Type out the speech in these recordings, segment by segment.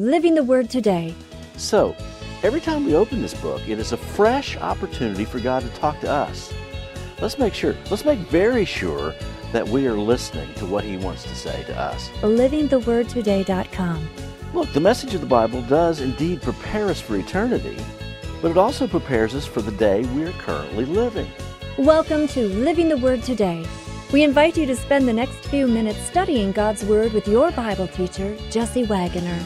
Living the Word Today. So, every time we open this book, it is a fresh opportunity for God to talk to us. Let's make sure, let's make very sure that we are listening to what He wants to say to us. LivingTheWordToday.com. Look, the message of the Bible does indeed prepare us for eternity, but it also prepares us for the day we are currently living. Welcome to Living the Word Today. We invite you to spend the next few minutes studying God's Word with your Bible teacher, Jesse Wagoner.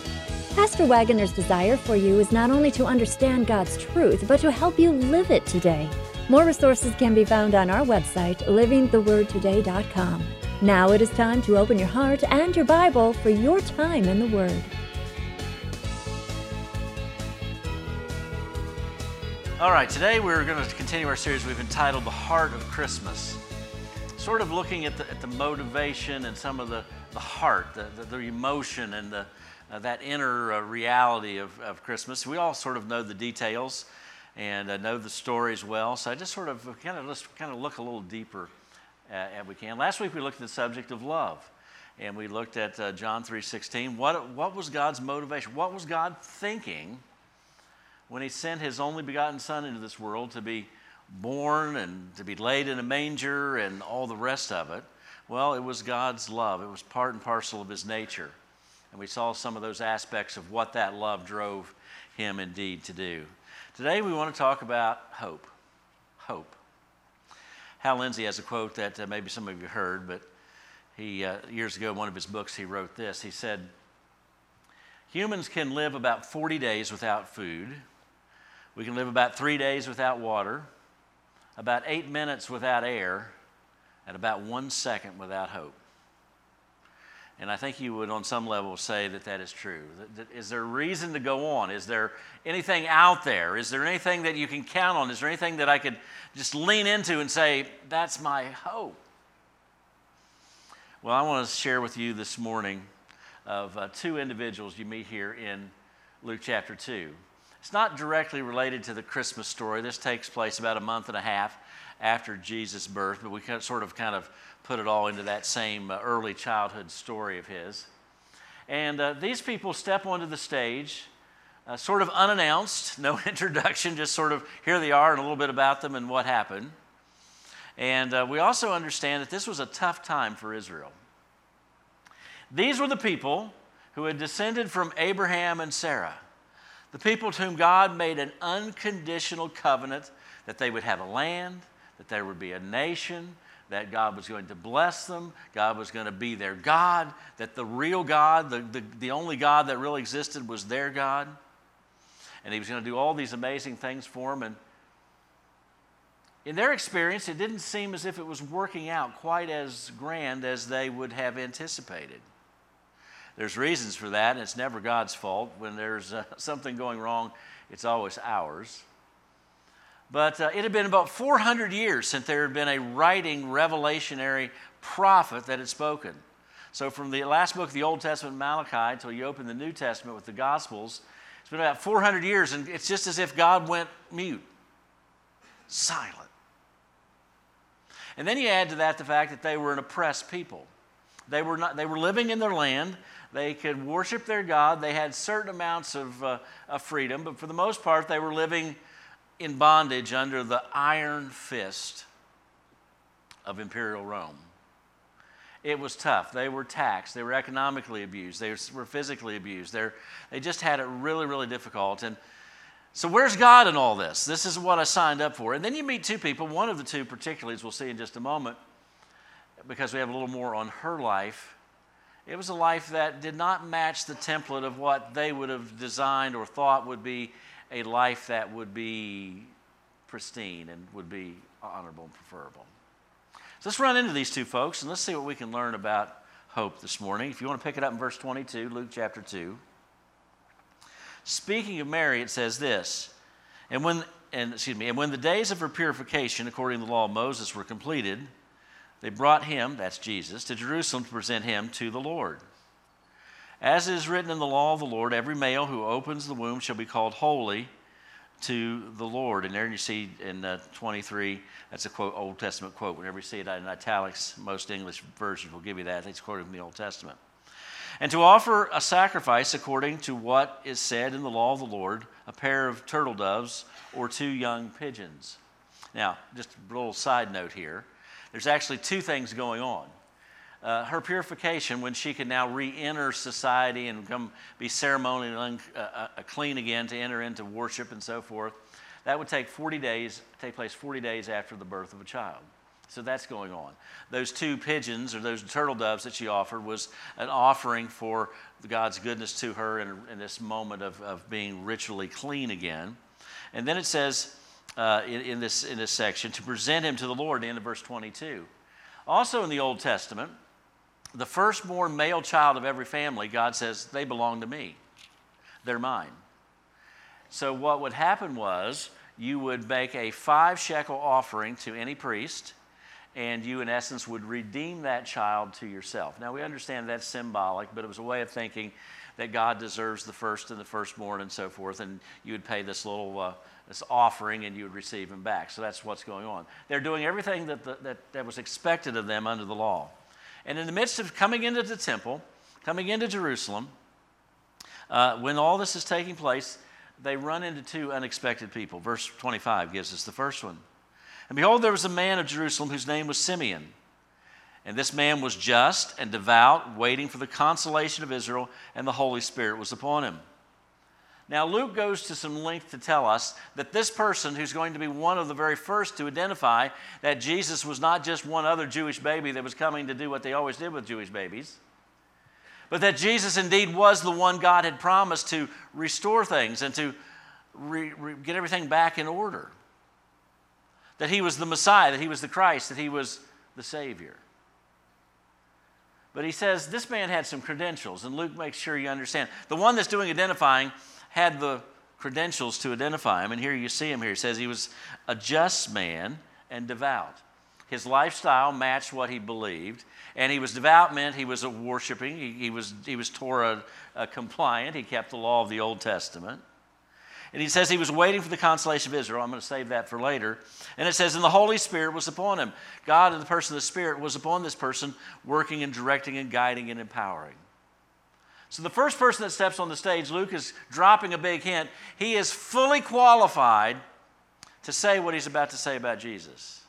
Pastor Wagoner's desire for you is not only to understand God's truth, but to help you live it today. More resources can be found on our website, livingthewordtoday.com. Now it is time to open your heart and your Bible for your time in the Word. All right, today we're going to continue our series we've entitled The Heart of Christmas. Sort of looking at the, at the motivation and some of the, the heart, the, the, the emotion, and the, uh, that inner uh, reality of, of Christmas. We all sort of know the details and uh, know the stories well, so I just sort of kind of let's kind of look a little deeper as we can. Last week we looked at the subject of love, and we looked at uh, John 3:16. What, what was God's motivation? What was God thinking? when he sent his only begotten Son into this world to be born and to be laid in a manger and all the rest of it? Well, it was God's love. It was part and parcel of his nature. And we saw some of those aspects of what that love drove him indeed to do. Today we want to talk about hope. Hope. Hal Lindsey has a quote that uh, maybe some of you heard, but he, uh, years ago, in one of his books, he wrote this. He said, Humans can live about 40 days without food we can live about three days without water, about eight minutes without air, and about one second without hope. And I think you would, on some level, say that that is true. Is there reason to go on? Is there anything out there? Is there anything that you can count on? Is there anything that I could just lean into and say, that's my hope? Well, I want to share with you this morning of uh, two individuals you meet here in Luke chapter 2. It's not directly related to the Christmas story. This takes place about a month and a half after Jesus' birth, but we sort of kind of put it all into that same uh, early childhood story of his. And uh, these people step onto the stage, uh, sort of unannounced, no introduction, just sort of here they are and a little bit about them and what happened. And uh, we also understand that this was a tough time for Israel. These were the people who had descended from Abraham and Sarah the people to whom God made an unconditional covenant that they would have a land, that there would be a nation, that God was going to bless them, God was going to be their God, that the real God, the, the, the only God that really existed, was their God. And He was going to do all these amazing things for them. And in their experience, it didn't seem as if it was working out quite as grand as they would have anticipated. There's reasons for that, and it's never God's fault. When there's uh, something going wrong, it's always ours. But uh, it had been about 400 years since there had been a writing, revelationary prophet that had spoken. So, from the last book of the Old Testament, Malachi, until you open the New Testament with the Gospels, it's been about 400 years, and it's just as if God went mute, silent. And then you add to that the fact that they were an oppressed people. They were, not, they were living in their land. They could worship their God. They had certain amounts of, uh, of freedom, but for the most part, they were living in bondage under the iron fist of imperial Rome. It was tough. They were taxed. They were economically abused. They were physically abused. They're, they just had it really, really difficult. And so, where's God in all this? This is what I signed up for. And then you meet two people, one of the two, particularly, as we'll see in just a moment, because we have a little more on her life. It was a life that did not match the template of what they would have designed or thought would be a life that would be pristine and would be honorable and preferable. So let's run into these two folks and let's see what we can learn about hope this morning. If you want to pick it up in verse 22, Luke chapter 2. Speaking of Mary, it says this, and when and excuse me, and when the days of her purification according to the law of Moses were completed, they brought him, that's Jesus, to Jerusalem to present him to the Lord. As is written in the law of the Lord, every male who opens the womb shall be called holy to the Lord. And there you see in uh, 23, that's a quote, Old Testament quote. Whenever you see it in italics, most English versions will give you that. It's quoted from the Old Testament. and to offer a sacrifice according to what is said in the law of the Lord a pair of turtle doves or two young pigeons. Now, just a little side note here there's actually two things going on. Uh, her purification, when she can now re enter society and come be ceremonially un- uh, uh, clean again to enter into worship and so forth, that would take 40 days, take place 40 days after the birth of a child. So that's going on. Those two pigeons or those turtle doves that she offered was an offering for God's goodness to her in, in this moment of, of being ritually clean again. And then it says uh, in, in, this, in this section to present him to the Lord, the end of verse 22. Also in the Old Testament, the firstborn male child of every family, God says, they belong to me. They're mine. So what would happen was you would make a five shekel offering to any priest and you, in essence, would redeem that child to yourself. Now, we understand that's symbolic, but it was a way of thinking that God deserves the first and the firstborn and so forth, and you would pay this little uh, this offering and you would receive him back. So that's what's going on. They're doing everything that, the, that, that was expected of them under the law. And in the midst of coming into the temple, coming into Jerusalem, uh, when all this is taking place, they run into two unexpected people. Verse 25 gives us the first one. And behold, there was a man of Jerusalem whose name was Simeon. And this man was just and devout, waiting for the consolation of Israel, and the Holy Spirit was upon him. Now, Luke goes to some length to tell us that this person, who's going to be one of the very first to identify that Jesus was not just one other Jewish baby that was coming to do what they always did with Jewish babies, but that Jesus indeed was the one God had promised to restore things and to re- re- get everything back in order that he was the Messiah, that he was the Christ, that he was the Savior. But he says this man had some credentials, and Luke makes sure you understand. The one that's doing identifying had the credentials to identify him, and here you see him here. He says he was a just man and devout. His lifestyle matched what he believed, and he was devout meant he was worshiping. He, he was he was Torah uh, compliant. He kept the law of the Old Testament. And he says he was waiting for the consolation of Israel. I'm going to save that for later. And it says, and the Holy Spirit was upon him. God and the person of the Spirit was upon this person, working and directing and guiding and empowering. So the first person that steps on the stage, Luke is dropping a big hint. He is fully qualified to say what he's about to say about Jesus.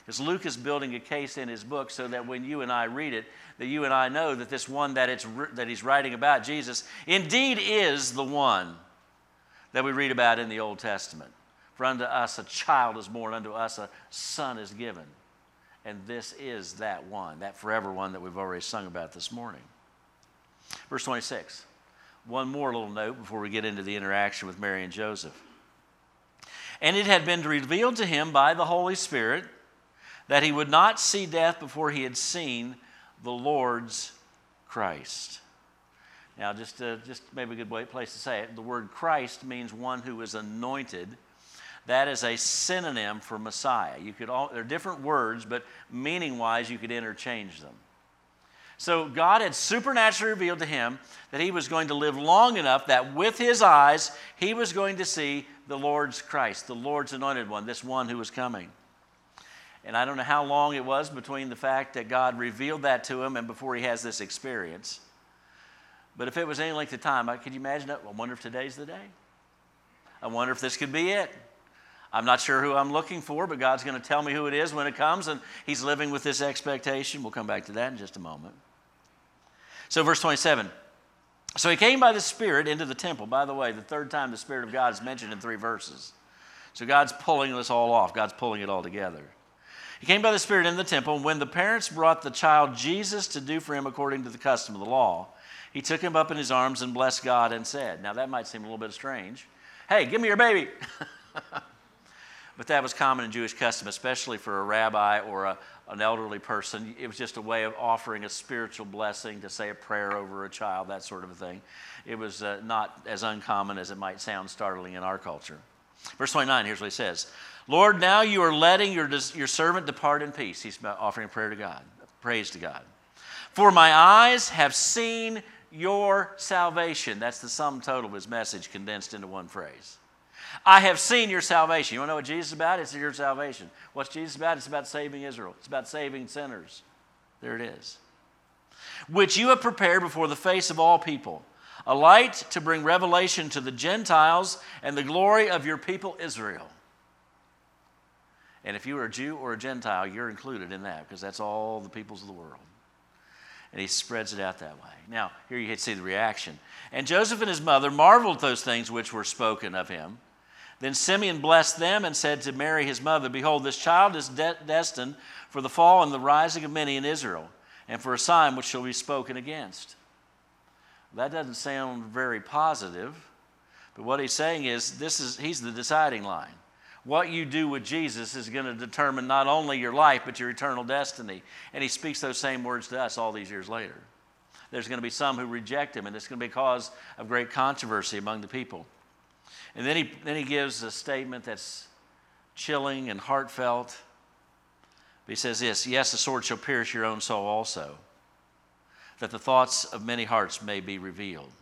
Because Luke is building a case in his book so that when you and I read it, that you and I know that this one that, it's, that he's writing about, Jesus, indeed is the one that we read about in the Old Testament. For unto us a child is born, unto us a son is given. And this is that one, that forever one that we've already sung about this morning. Verse 26. One more little note before we get into the interaction with Mary and Joseph. And it had been revealed to him by the Holy Spirit that he would not see death before he had seen the Lord's Christ. Now, just, uh, just maybe a good way, place to say it. The word Christ means one who is anointed. That is a synonym for Messiah. You could all, they're different words, but meaning wise, you could interchange them. So God had supernaturally revealed to him that he was going to live long enough that with his eyes he was going to see the Lord's Christ, the Lord's anointed one, this one who was coming. And I don't know how long it was between the fact that God revealed that to him and before he has this experience. But if it was any length of time, could you imagine that? I wonder if today's the day. I wonder if this could be it. I'm not sure who I'm looking for, but God's going to tell me who it is when it comes, and He's living with this expectation. We'll come back to that in just a moment. So, verse 27. So he came by the Spirit into the temple. By the way, the third time the Spirit of God is mentioned in three verses. So God's pulling this all off, God's pulling it all together. He came by the Spirit into the temple, and when the parents brought the child Jesus to do for him according to the custom of the law, he took him up in his arms and blessed God and said, Now that might seem a little bit strange. Hey, give me your baby. but that was common in Jewish custom, especially for a rabbi or a, an elderly person. It was just a way of offering a spiritual blessing to say a prayer over a child, that sort of a thing. It was uh, not as uncommon as it might sound startling in our culture. Verse 29, here's what he says Lord, now you are letting your, your servant depart in peace. He's offering a prayer to God, praise to God. For my eyes have seen your salvation. That's the sum total of his message condensed into one phrase. I have seen your salvation. You want to know what Jesus is about? It's your salvation. What's Jesus about? It's about saving Israel, it's about saving sinners. There it is. which you have prepared before the face of all people, a light to bring revelation to the Gentiles and the glory of your people Israel. And if you are a Jew or a Gentile, you're included in that because that's all the peoples of the world. And he spreads it out that way. Now, here you can see the reaction. And Joseph and his mother marveled at those things which were spoken of him. Then Simeon blessed them and said to Mary, his mother, Behold, this child is de- destined for the fall and the rising of many in Israel, and for a sign which shall be spoken against. That doesn't sound very positive, but what he's saying is this is he's the deciding line. What you do with Jesus is going to determine not only your life, but your eternal destiny. And he speaks those same words to us all these years later. There's going to be some who reject him, and it's going to be cause of great controversy among the people. And then he, then he gives a statement that's chilling and heartfelt. He says this Yes, the sword shall pierce your own soul also, that the thoughts of many hearts may be revealed.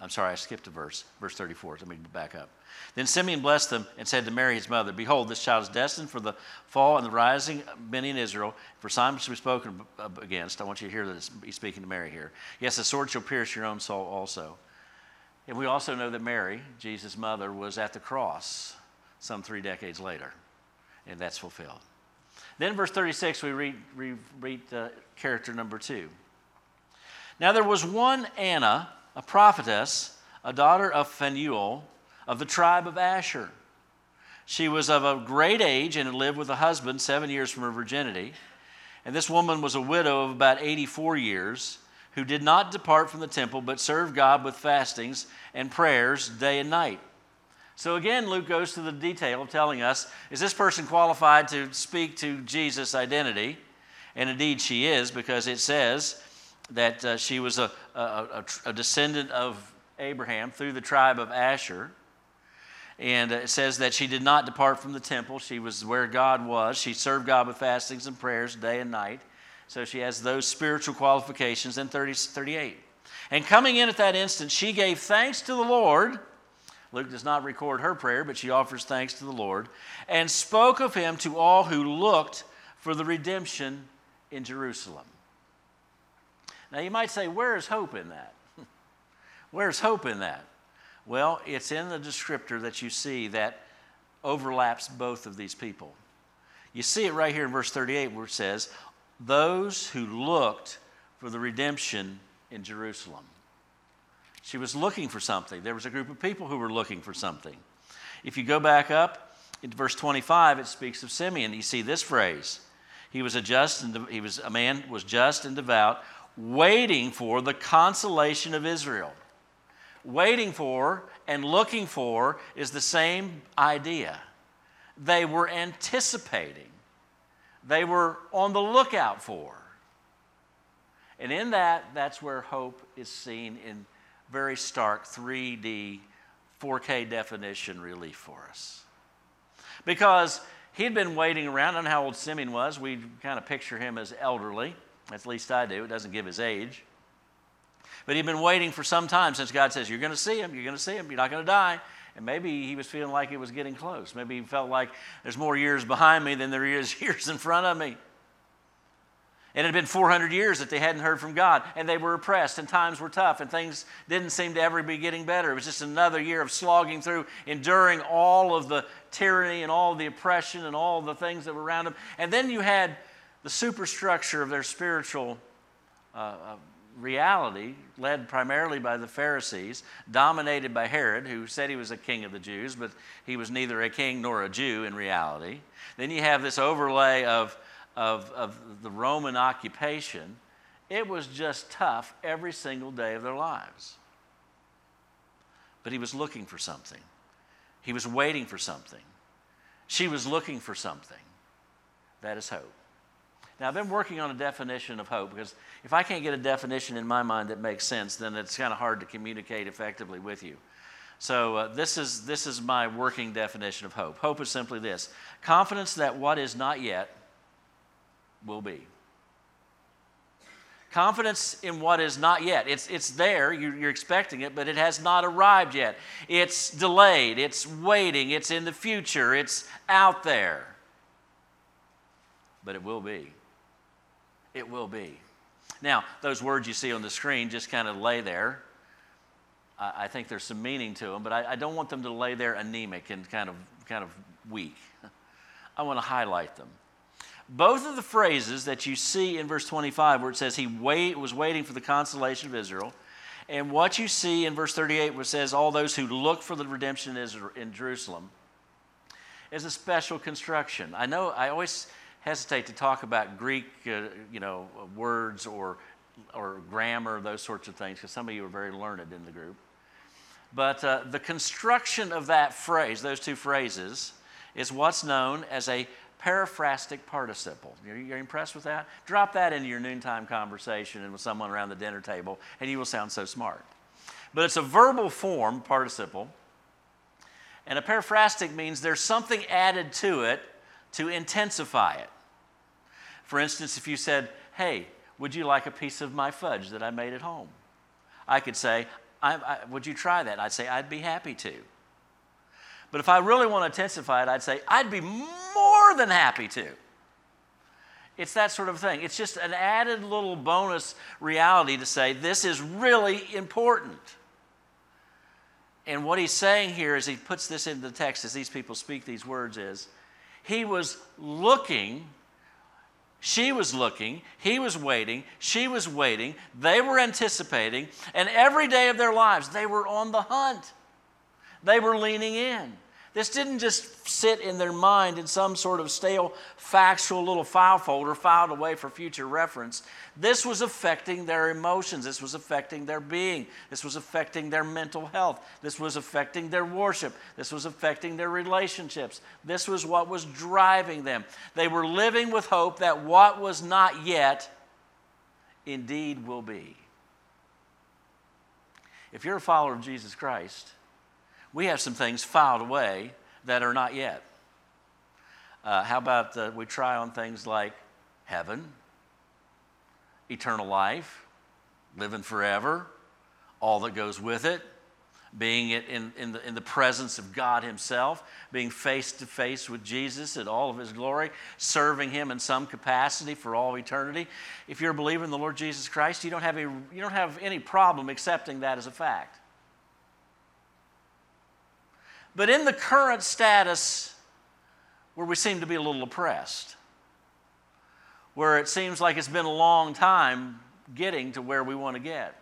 I'm sorry, I skipped a verse, verse 34. Let me back up. Then Simeon blessed them and said to Mary, his mother, Behold, this child is destined for the fall and the rising of many in Israel, for signs to be spoken against. I want you to hear that he's speaking to Mary here. Yes, the sword shall pierce your own soul also. And we also know that Mary, Jesus' mother, was at the cross some three decades later, and that's fulfilled. Then, verse 36, we read, read, read uh, character number two. Now, there was one Anna, a prophetess, a daughter of Phanuel of the tribe of Asher. She was of a great age and had lived with a husband seven years from her virginity. And this woman was a widow of about 84 years who did not depart from the temple but served God with fastings and prayers day and night. So again, Luke goes to the detail of telling us is this person qualified to speak to Jesus' identity? And indeed, she is, because it says that uh, she was a, a, a, a descendant of Abraham through the tribe of Asher. And it says that she did not depart from the temple. She was where God was. She served God with fastings and prayers day and night. So she has those spiritual qualifications. in 30, 38. And coming in at that instant, she gave thanks to the Lord. Luke does not record her prayer, but she offers thanks to the Lord and spoke of him to all who looked for the redemption in Jerusalem. Now you might say, where is hope in that? Where's hope in that? Well, it's in the descriptor that you see that overlaps both of these people. You see it right here in verse 38 where it says, Those who looked for the redemption in Jerusalem. She was looking for something. There was a group of people who were looking for something. If you go back up in verse 25, it speaks of Simeon. You see this phrase. He was a just and he was a man was just and devout, waiting for the consolation of Israel waiting for and looking for is the same idea. They were anticipating, they were on the lookout for. And in that, that's where hope is seen in very stark 3D, 4K definition relief for us. Because he'd been waiting around. I don't know how old Simeon was. We kind of picture him as elderly. At least I do. It doesn't give his age. But he'd been waiting for some time since God says, You're going to see him, you're going to see him, you're not going to die. And maybe he was feeling like it was getting close. Maybe he felt like there's more years behind me than there is years in front of me. And It had been 400 years that they hadn't heard from God, and they were oppressed, and times were tough, and things didn't seem to ever be getting better. It was just another year of slogging through, enduring all of the tyranny and all the oppression and all the things that were around them. And then you had the superstructure of their spiritual uh, uh, reality, led primarily by the Pharisees, dominated by Herod, who said he was a king of the Jews, but he was neither a king nor a Jew in reality. Then you have this overlay of, of, of the Roman occupation. It was just tough every single day of their lives. But he was looking for something, he was waiting for something. She was looking for something. That is hope. Now, I've been working on a definition of hope because if I can't get a definition in my mind that makes sense, then it's kind of hard to communicate effectively with you. So, uh, this, is, this is my working definition of hope. Hope is simply this confidence that what is not yet will be. Confidence in what is not yet. It's, it's there, you're, you're expecting it, but it has not arrived yet. It's delayed, it's waiting, it's in the future, it's out there. But it will be. It will be. Now, those words you see on the screen just kind of lay there. I, I think there's some meaning to them, but I, I don't want them to lay there anemic and kind of, kind of weak. I want to highlight them. Both of the phrases that you see in verse 25, where it says he wait, was waiting for the consolation of Israel, and what you see in verse 38, where it says all those who look for the redemption in Jerusalem, is a special construction. I know I always hesitate to talk about Greek, uh, you know, words or or grammar, those sorts of things, because some of you are very learned in the group. But uh, the construction of that phrase, those two phrases, is what's known as a periphrastic participle. You're, you're, impressed with that? Drop that into your noontime conversation and with someone around the dinner table, and you will sound so smart. But it's a verbal form participle, and a periphrastic means there's something added to it to intensify it. For instance, if you said, Hey, would you like a piece of my fudge that I made at home? I could say, I, I, Would you try that? I'd say, I'd be happy to. But if I really want to intensify it, I'd say, I'd be more than happy to. It's that sort of thing. It's just an added little bonus reality to say, this is really important. And what he's saying here as he puts this into the text, as these people speak these words, is he was looking, she was looking, he was waiting, she was waiting, they were anticipating, and every day of their lives they were on the hunt. They were leaning in. This didn't just sit in their mind in some sort of stale, factual little file folder filed away for future reference. This was affecting their emotions. This was affecting their being. This was affecting their mental health. This was affecting their worship. This was affecting their relationships. This was what was driving them. They were living with hope that what was not yet indeed will be. If you're a follower of Jesus Christ, we have some things filed away that are not yet. Uh, how about we try on things like heaven, eternal life, living forever, all that goes with it, being in, in, the, in the presence of God Himself, being face to face with Jesus in all of His glory, serving Him in some capacity for all eternity. If you're a believer in the Lord Jesus Christ, you don't have, a, you don't have any problem accepting that as a fact. But in the current status where we seem to be a little oppressed, where it seems like it's been a long time getting to where we want to get,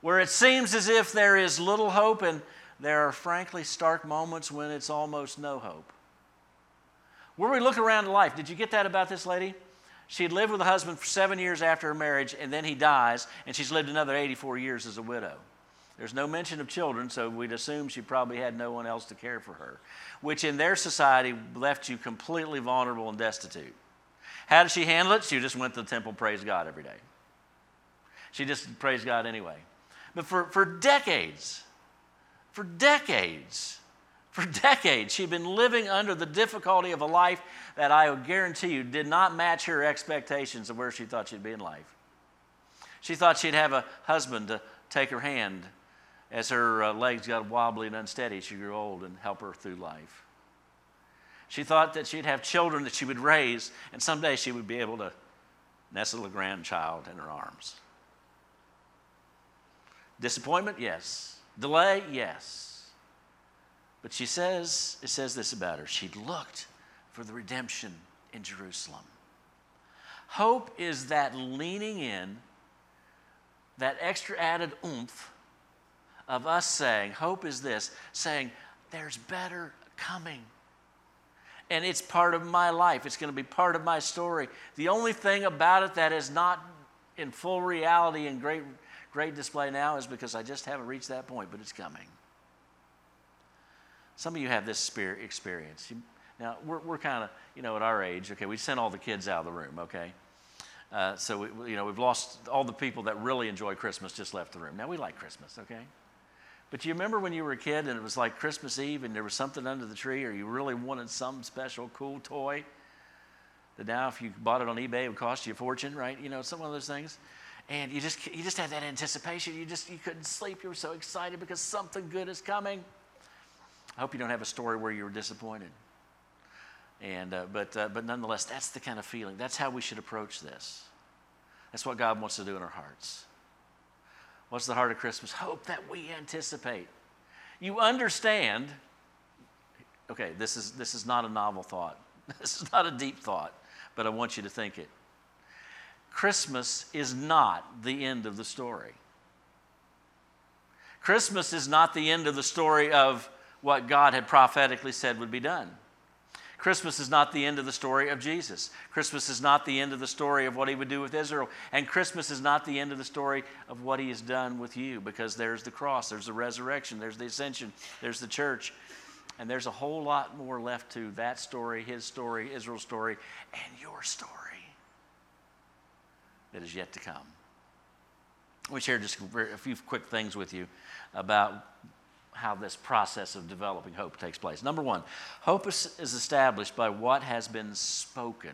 where it seems as if there is little hope and there are frankly stark moments when it's almost no hope. Where we look around life, did you get that about this lady? She had lived with a husband for seven years after her marriage, and then he dies, and she's lived another 84 years as a widow. There's no mention of children, so we'd assume she probably had no one else to care for her, which in their society left you completely vulnerable and destitute. How did she handle it? She just went to the temple, praised God every day. She just praised God anyway. But for, for decades, for decades, for decades, she'd been living under the difficulty of a life that I guarantee you did not match her expectations of where she thought she'd be in life. She thought she'd have a husband to take her hand as her uh, legs got wobbly and unsteady, she grew old and help her through life. She thought that she'd have children that she would raise, and someday she would be able to nestle a grandchild in her arms. Disappointment? Yes. Delay? Yes. But she says, it says this about her she looked for the redemption in Jerusalem. Hope is that leaning in, that extra added oomph of us saying, hope is this, saying, there's better coming. And it's part of my life. It's going to be part of my story. The only thing about it that is not in full reality and great, great display now is because I just haven't reached that point, but it's coming. Some of you have this spirit experience. You, now, we're, we're kind of, you know, at our age, okay, we sent all the kids out of the room, okay? Uh, so, we, you know, we've lost all the people that really enjoy Christmas just left the room. Now, we like Christmas, okay? But you remember when you were a kid and it was like Christmas Eve and there was something under the tree or you really wanted some special cool toy that now if you bought it on eBay it would cost you a fortune, right? You know, some of those things. And you just you just had that anticipation. You just you couldn't sleep. You were so excited because something good is coming. I hope you don't have a story where you were disappointed. And uh, but uh, but nonetheless, that's the kind of feeling. That's how we should approach this. That's what God wants to do in our hearts. What's the heart of Christmas? Hope that we anticipate. You understand, okay, this is, this is not a novel thought, this is not a deep thought, but I want you to think it. Christmas is not the end of the story. Christmas is not the end of the story of what God had prophetically said would be done. Christmas is not the end of the story of Jesus. Christmas is not the end of the story of what he would do with Israel. And Christmas is not the end of the story of what he has done with you because there's the cross, there's the resurrection, there's the ascension, there's the church. And there's a whole lot more left to that story, his story, Israel's story, and your story that is yet to come. We share just a few quick things with you about how this process of developing hope takes place. Number one, hope is, is established by what has been spoken.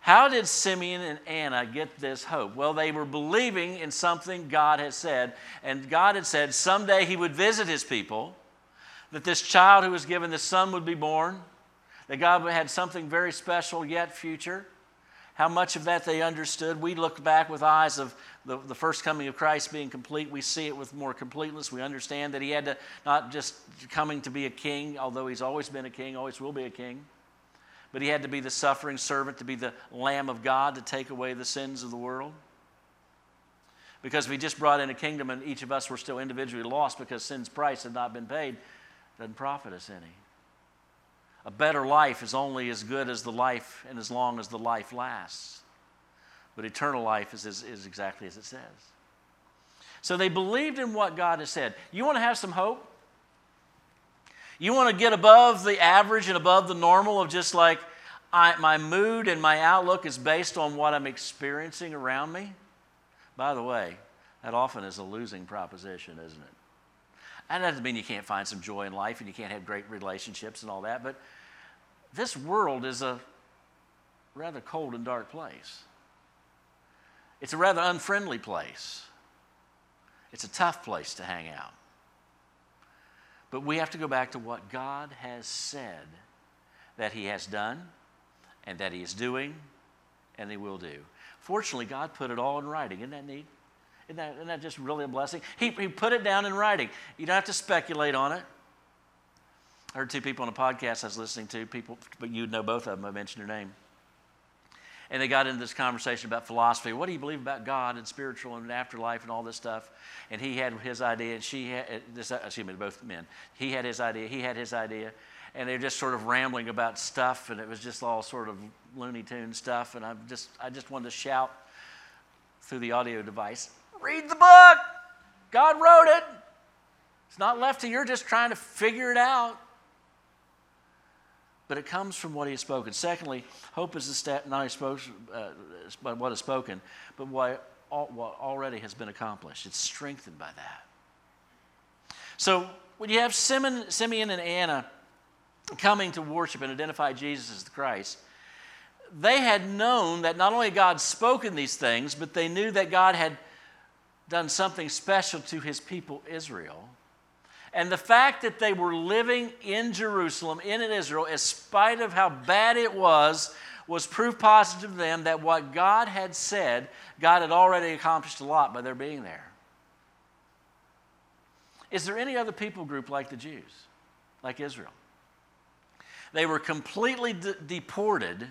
How did Simeon and Anna get this hope? Well, they were believing in something God had said, and God had said someday He would visit His people, that this child who was given the son would be born, that God had something very special yet future how much of that they understood. We look back with eyes of the, the first coming of Christ being complete. We see it with more completeness. We understand that he had to not just coming to be a king, although he's always been a king, always will be a king, but he had to be the suffering servant, to be the Lamb of God to take away the sins of the world. Because he just brought in a kingdom and each of us were still individually lost because sin's price had not been paid, doesn't profit us any. A better life is only as good as the life and as long as the life lasts. But eternal life is, is, is exactly as it says. So they believed in what God has said. You want to have some hope? You want to get above the average and above the normal of just like I, my mood and my outlook is based on what I'm experiencing around me? By the way, that often is a losing proposition, isn't it? And that doesn't mean you can't find some joy in life and you can't have great relationships and all that, but this world is a rather cold and dark place. It's a rather unfriendly place. It's a tough place to hang out. But we have to go back to what God has said that He has done and that He is doing and He will do. Fortunately, God put it all in writing. Isn't that neat? Isn't that, isn't that just really a blessing? He, he put it down in writing. You don't have to speculate on it. I heard two people on a podcast I was listening to, people, but you'd know both of them. I mentioned their name. And they got into this conversation about philosophy. What do you believe about God and spiritual and afterlife and all this stuff? And he had his idea, and she had, uh, this, uh, excuse me, both men. He had his idea, he had his idea. And they're just sort of rambling about stuff, and it was just all sort of Looney Tune stuff. And I just, I just wanted to shout through the audio device Read the book. God wrote it. It's not left to you. You're just trying to figure it out. But it comes from what he has spoken. Secondly, hope is stat, not spoken, uh, what is spoken, but what, what already has been accomplished. It's strengthened by that. So when you have Simeon, Simeon and Anna coming to worship and identify Jesus as the Christ, they had known that not only God spoken these things, but they knew that God had done something special to his people Israel. And the fact that they were living in Jerusalem, in Israel, in spite of how bad it was, was proof positive to them that what God had said, God had already accomplished a lot by their being there. Is there any other people group like the Jews, like Israel? They were completely de- deported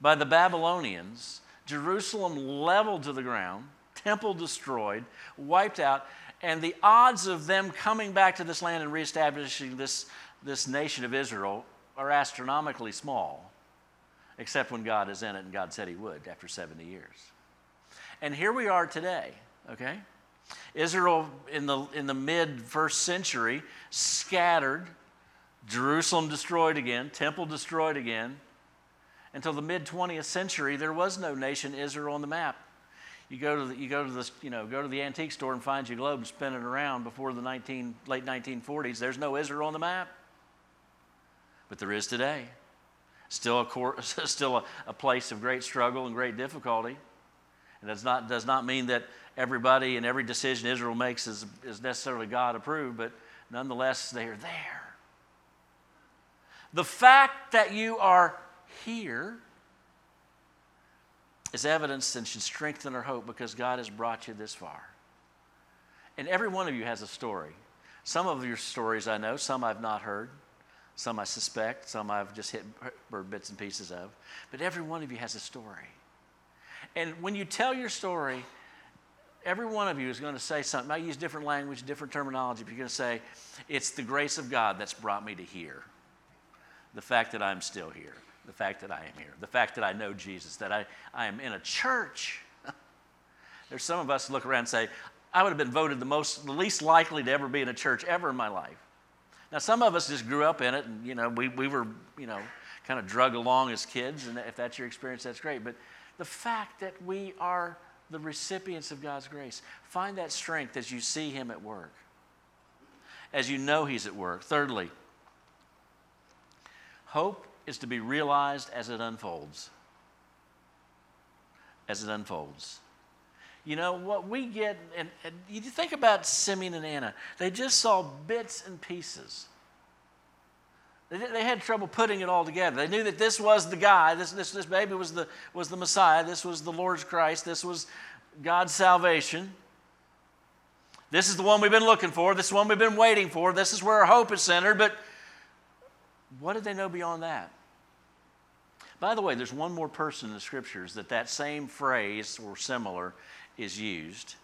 by the Babylonians, Jerusalem leveled to the ground temple destroyed, wiped out, and the odds of them coming back to this land and reestablishing this, this nation of Israel are astronomically small, except when God is in it and God said He would after 70 years. And here we are today, okay? Israel in the, in the mid first century scattered, Jerusalem destroyed again, temple destroyed again. Until the mid 20th century, there was no nation Israel on the map. You go to the, you go to the, you know, go to the antique store and find your globe and spin it around before the 19, late 1940s. There's no Israel on the map. But there is today. Still a, cor- still a, a place of great struggle and great difficulty. And that not, does not mean that everybody and every decision Israel makes is, is necessarily God approved, but nonetheless, they are there. The fact that you are here is evidence and should strengthen our hope because God has brought you this far. And every one of you has a story. Some of your stories I know, some I've not heard, some I suspect, some I've just hit bits and pieces of. But every one of you has a story. And when you tell your story, every one of you is going to say something. I use different language, different terminology, but you're going to say, It's the grace of God that's brought me to here. The fact that I'm still here, the fact that I am here, the fact that I know Jesus, that I, I am in a church. There's some of us look around and say, I would have been voted the most, the least likely to ever be in a church ever in my life. Now, some of us just grew up in it, and you know, we, we were, you know, kind of drug along as kids, and if that's your experience, that's great. But the fact that we are the recipients of God's grace. Find that strength as you see Him at work, as you know He's at work. Thirdly, hope is to be realized as it unfolds. As it unfolds. You know, what we get, and, and you think about Simeon and Anna, they just saw bits and pieces. They, they had trouble putting it all together. They knew that this was the guy, this, this, this baby was the, was the Messiah, this was the Lord's Christ, this was God's salvation. This is the one we've been looking for, this is the one we've been waiting for, this is where our hope is centered. But what did they know beyond that? By the way, there's one more person in the scriptures that that same phrase or similar is used.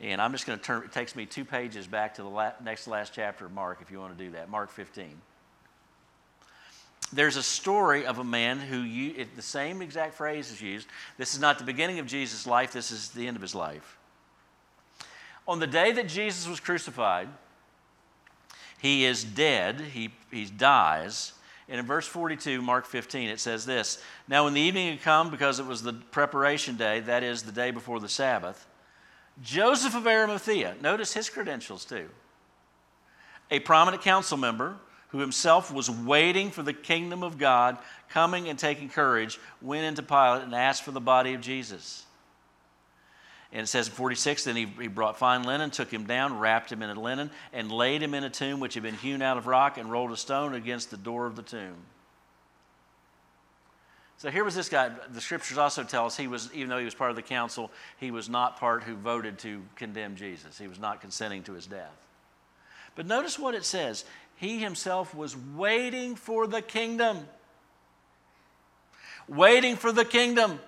And I'm just going to turn, it takes me two pages back to the la- next last chapter of Mark if you want to do that, Mark 15 there's a story of a man who you, the same exact phrase is used. This is not the beginning of Jesus' life, this is the end of his life. On the day that Jesus was crucified, he is dead, he, he dies. And in verse 42, Mark 15, it says this Now, when the evening had come, because it was the preparation day, that is, the day before the Sabbath, Joseph of Arimathea, notice his credentials too, a prominent council member, who himself was waiting for the kingdom of God, coming and taking courage, went into Pilate and asked for the body of Jesus. And it says in 46, then he, he brought fine linen, took him down, wrapped him in a linen, and laid him in a tomb which had been hewn out of rock, and rolled a stone against the door of the tomb. So here was this guy. The scriptures also tell us he was, even though he was part of the council, he was not part who voted to condemn Jesus. He was not consenting to his death. But notice what it says he himself was waiting for the kingdom. Waiting for the kingdom.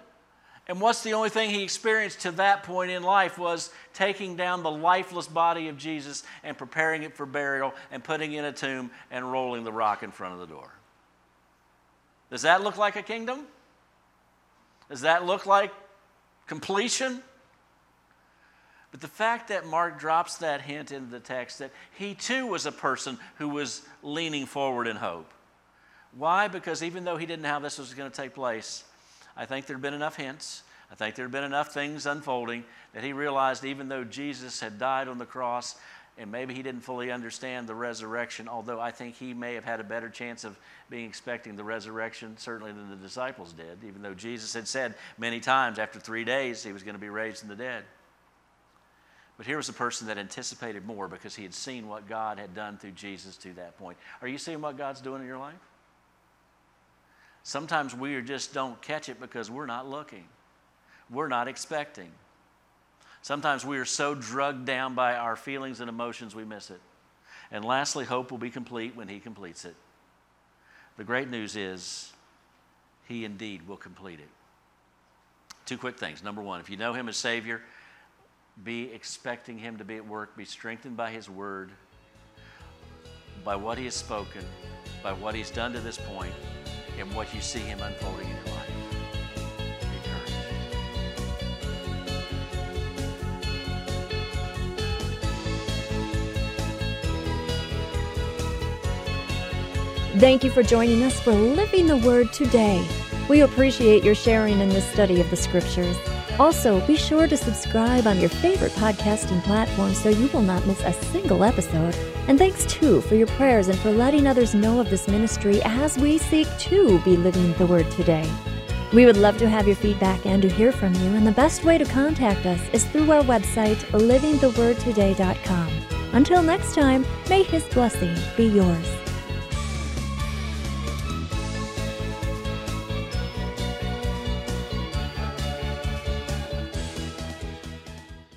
And what's the only thing he experienced to that point in life was taking down the lifeless body of Jesus and preparing it for burial and putting in a tomb and rolling the rock in front of the door. Does that look like a kingdom? Does that look like completion? But the fact that Mark drops that hint into the text that he too was a person who was leaning forward in hope. Why? Because even though he didn't know how this was going to take place, I think there had been enough hints. I think there had been enough things unfolding that he realized even though Jesus had died on the cross, and maybe he didn't fully understand the resurrection, although I think he may have had a better chance of being expecting the resurrection, certainly than the disciples did, even though Jesus had said many times after three days he was going to be raised from the dead. But here was a person that anticipated more because he had seen what God had done through Jesus to that point. Are you seeing what God's doing in your life? Sometimes we just don't catch it because we're not looking, we're not expecting. Sometimes we are so drugged down by our feelings and emotions we miss it. And lastly, hope will be complete when He completes it. The great news is He indeed will complete it. Two quick things. Number one, if you know Him as Savior, be expecting Him to be at work, be strengthened by His Word, by what He has spoken, by what He's done to this point, and what you see Him unfolding in your life. Thank you for joining us for Living the Word today. We appreciate your sharing in this study of the Scriptures. Also, be sure to subscribe on your favorite podcasting platform so you will not miss a single episode. And thanks too for your prayers and for letting others know of this ministry as we seek to be living the Word today. We would love to have your feedback and to hear from you, and the best way to contact us is through our website, livingthewordtoday.com. Until next time, may His blessing be yours.